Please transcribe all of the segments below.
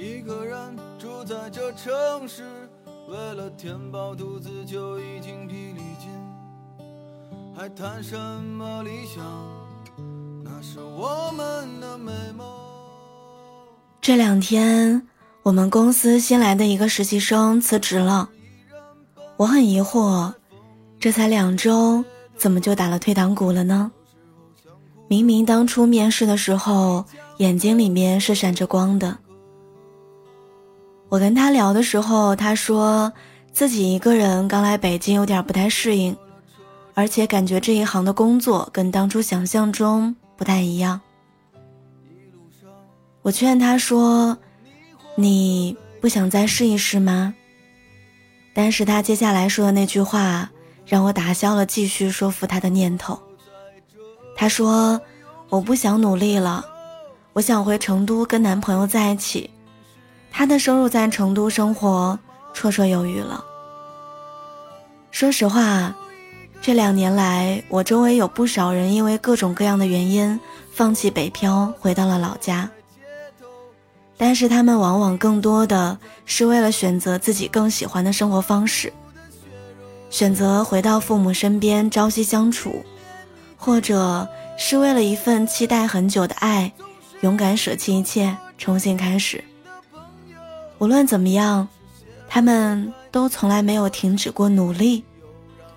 一个人住在这城市，为了填饱肚子就已经疲力尽，还谈什么理想？那是我们的美梦。这两天，我们公司新来的一个实习生辞职了，我很疑惑，这才两周，怎么就打了退堂鼓了呢？明明当初面试的时候，眼睛里面是闪着光的。我跟他聊的时候，他说自己一个人刚来北京，有点不太适应，而且感觉这一行的工作跟当初想象中不太一样。我劝他说：“你不想再试一试吗？”但是他接下来说的那句话，让我打消了继续说服他的念头。他说：“我不想努力了，我想回成都跟男朋友在一起。他的收入在成都生活绰绰有余了。”说实话，这两年来，我周围有不少人因为各种各样的原因放弃北漂，回到了老家。但是他们往往更多的是为了选择自己更喜欢的生活方式，选择回到父母身边朝夕相处。或者是为了一份期待很久的爱，勇敢舍弃一切，重新开始。无论怎么样，他们都从来没有停止过努力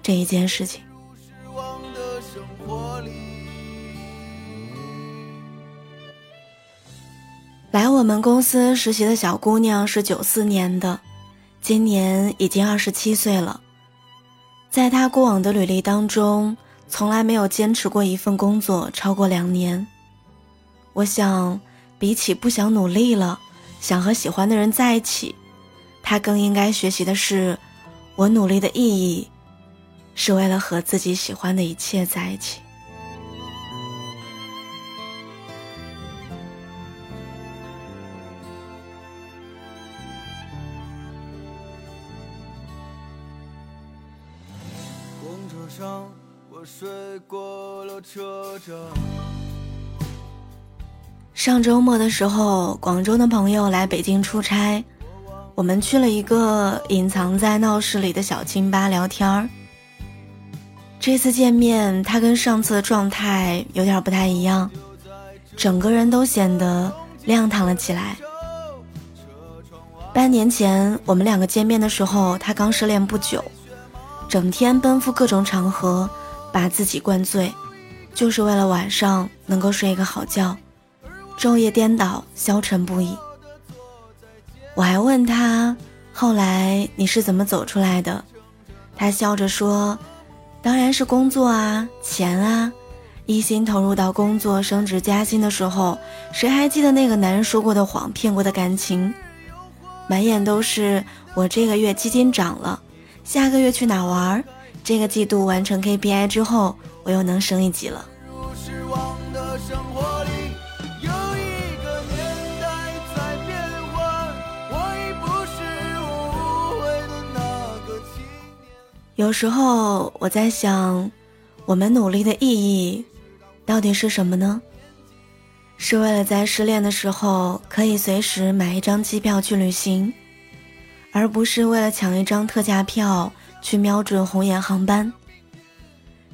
这一件事情。来我们公司实习的小姑娘是九四年的，今年已经二十七岁了。在她过往的履历当中。从来没有坚持过一份工作超过两年。我想，比起不想努力了，想和喜欢的人在一起，他更应该学习的是，我努力的意义，是为了和自己喜欢的一切在一起。公车上。我睡过了车站。上周末的时候，广州的朋友来北京出差，我们去了一个隐藏在闹市里的小清吧聊天儿。这次见面，他跟上次的状态有点不太一样，整个人都显得亮堂了起来。半年前我们两个见面的时候，他刚失恋不久，整天奔赴各种场合。把自己灌醉，就是为了晚上能够睡一个好觉，昼夜颠倒，消沉不已。我还问他，后来你是怎么走出来的？他笑着说：“当然是工作啊，钱啊，一心投入到工作、升职加薪的时候，谁还记得那个男人说过的谎、骗过的感情？满眼都是我这个月基金涨了，下个月去哪玩？”这个季度完成 KPI 之后，我又能升一级了。有时候我在想，我们努力的意义到底是什么呢？是为了在失恋的时候可以随时买一张机票去旅行，而不是为了抢一张特价票。去瞄准红眼航班，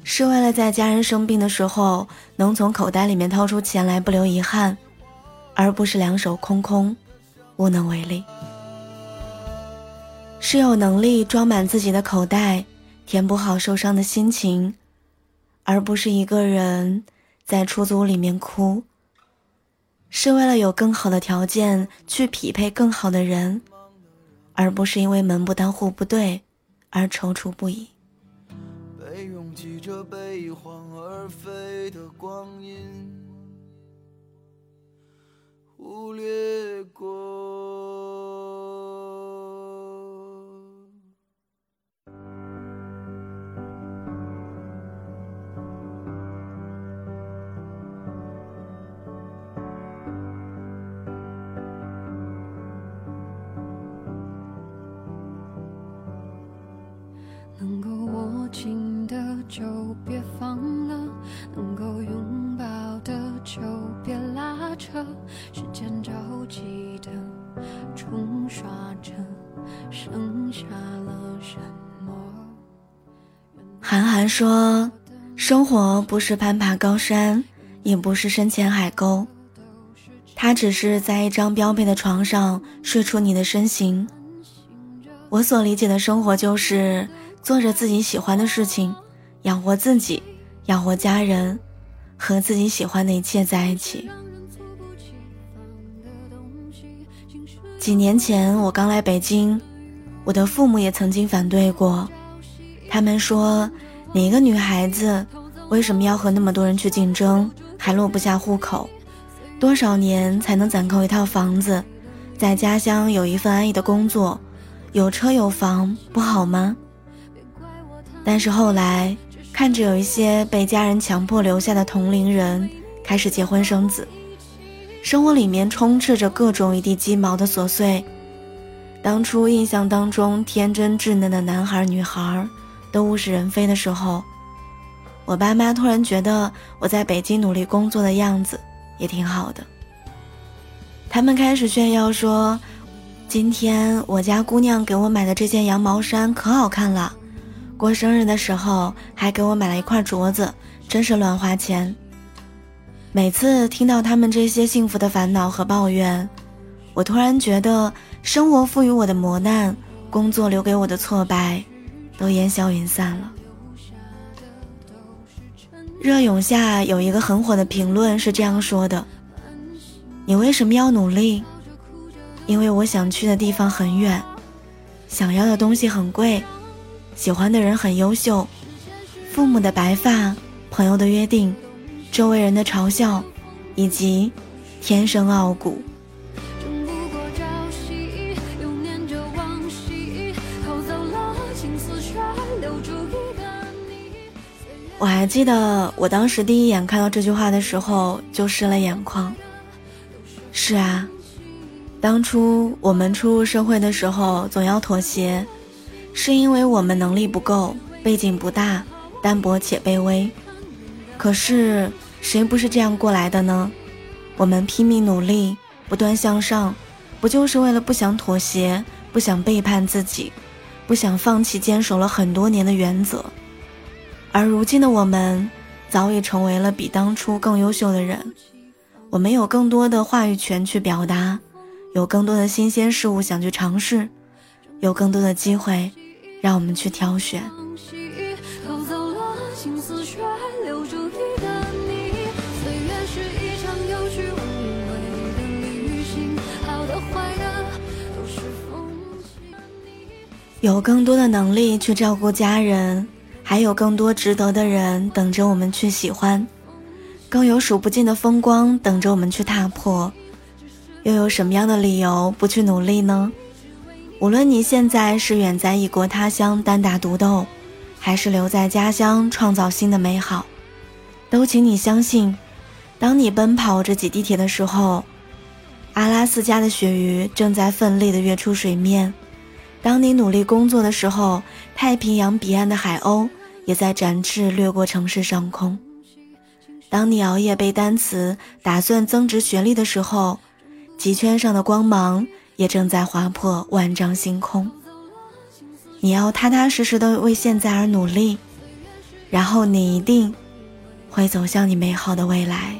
是为了在家人生病的时候能从口袋里面掏出钱来不留遗憾，而不是两手空空，无能为力。是有能力装满自己的口袋，填补好受伤的心情，而不是一个人在出租屋里面哭。是为了有更好的条件去匹配更好的人，而不是因为门不当户不对。而踌躇不已。被拥挤着悲欢而飞的光阴忽略过。能够握紧的就别放了，能够拥抱的就别拉扯。时间着急的冲刷着，剩下了什么？韩寒说，生活不是攀爬高山，也不是深潜海沟，它只是在一张标配的床上睡出你的身形。我所理解的生活就是。做着自己喜欢的事情，养活自己，养活家人，和自己喜欢的一切在一起。几年前我刚来北京，我的父母也曾经反对过，他们说：“你一个女孩子，为什么要和那么多人去竞争，还落不下户口？多少年才能攒够一套房子，在家乡有一份安逸的工作？”有车有房不好吗？但是后来看着有一些被家人强迫留下的同龄人开始结婚生子，生活里面充斥着各种一地鸡毛的琐碎。当初印象当中天真稚嫩的男孩女孩都物是人非的时候，我爸妈突然觉得我在北京努力工作的样子也挺好的。他们开始炫耀说。今天我家姑娘给我买的这件羊毛衫可好看了，过生日的时候还给我买了一块镯子，真是乱花钱。每次听到他们这些幸福的烦恼和抱怨，我突然觉得生活赋予我的磨难，工作留给我的挫败，都烟消云散了。热涌下有一个很火的评论是这样说的：“你为什么要努力？”因为我想去的地方很远，想要的东西很贵，喜欢的人很优秀，父母的白发，朋友的约定，周围人的嘲笑，以及天生傲骨。我还记得我当时第一眼看到这句话的时候就湿了眼眶。是啊。当初我们初入社会的时候，总要妥协，是因为我们能力不够，背景不大，单薄且卑微。可是谁不是这样过来的呢？我们拼命努力，不断向上，不就是为了不想妥协，不想背叛自己，不想放弃坚守了很多年的原则？而如今的我们，早已成为了比当初更优秀的人，我们有更多的话语权去表达。有更多的新鲜事物想去尝试，有更多的机会，让我们去挑选。有更多的能力去照顾家人，还有更多值得的人等着我们去喜欢，更有数不尽的风光等着我们去踏破。又有什么样的理由不去努力呢？无论你现在是远在异国他乡单打独斗，还是留在家乡创造新的美好，都请你相信，当你奔跑着挤地铁的时候，阿拉斯加的鳕鱼正在奋力地跃出水面；当你努力工作的时候，太平洋彼岸的海鸥也在展翅掠过城市上空；当你熬夜背单词，打算增值学历的时候。极圈上的光芒也正在划破万丈星空。你要踏踏实实的为现在而努力然后你一定会走向你美好的未来。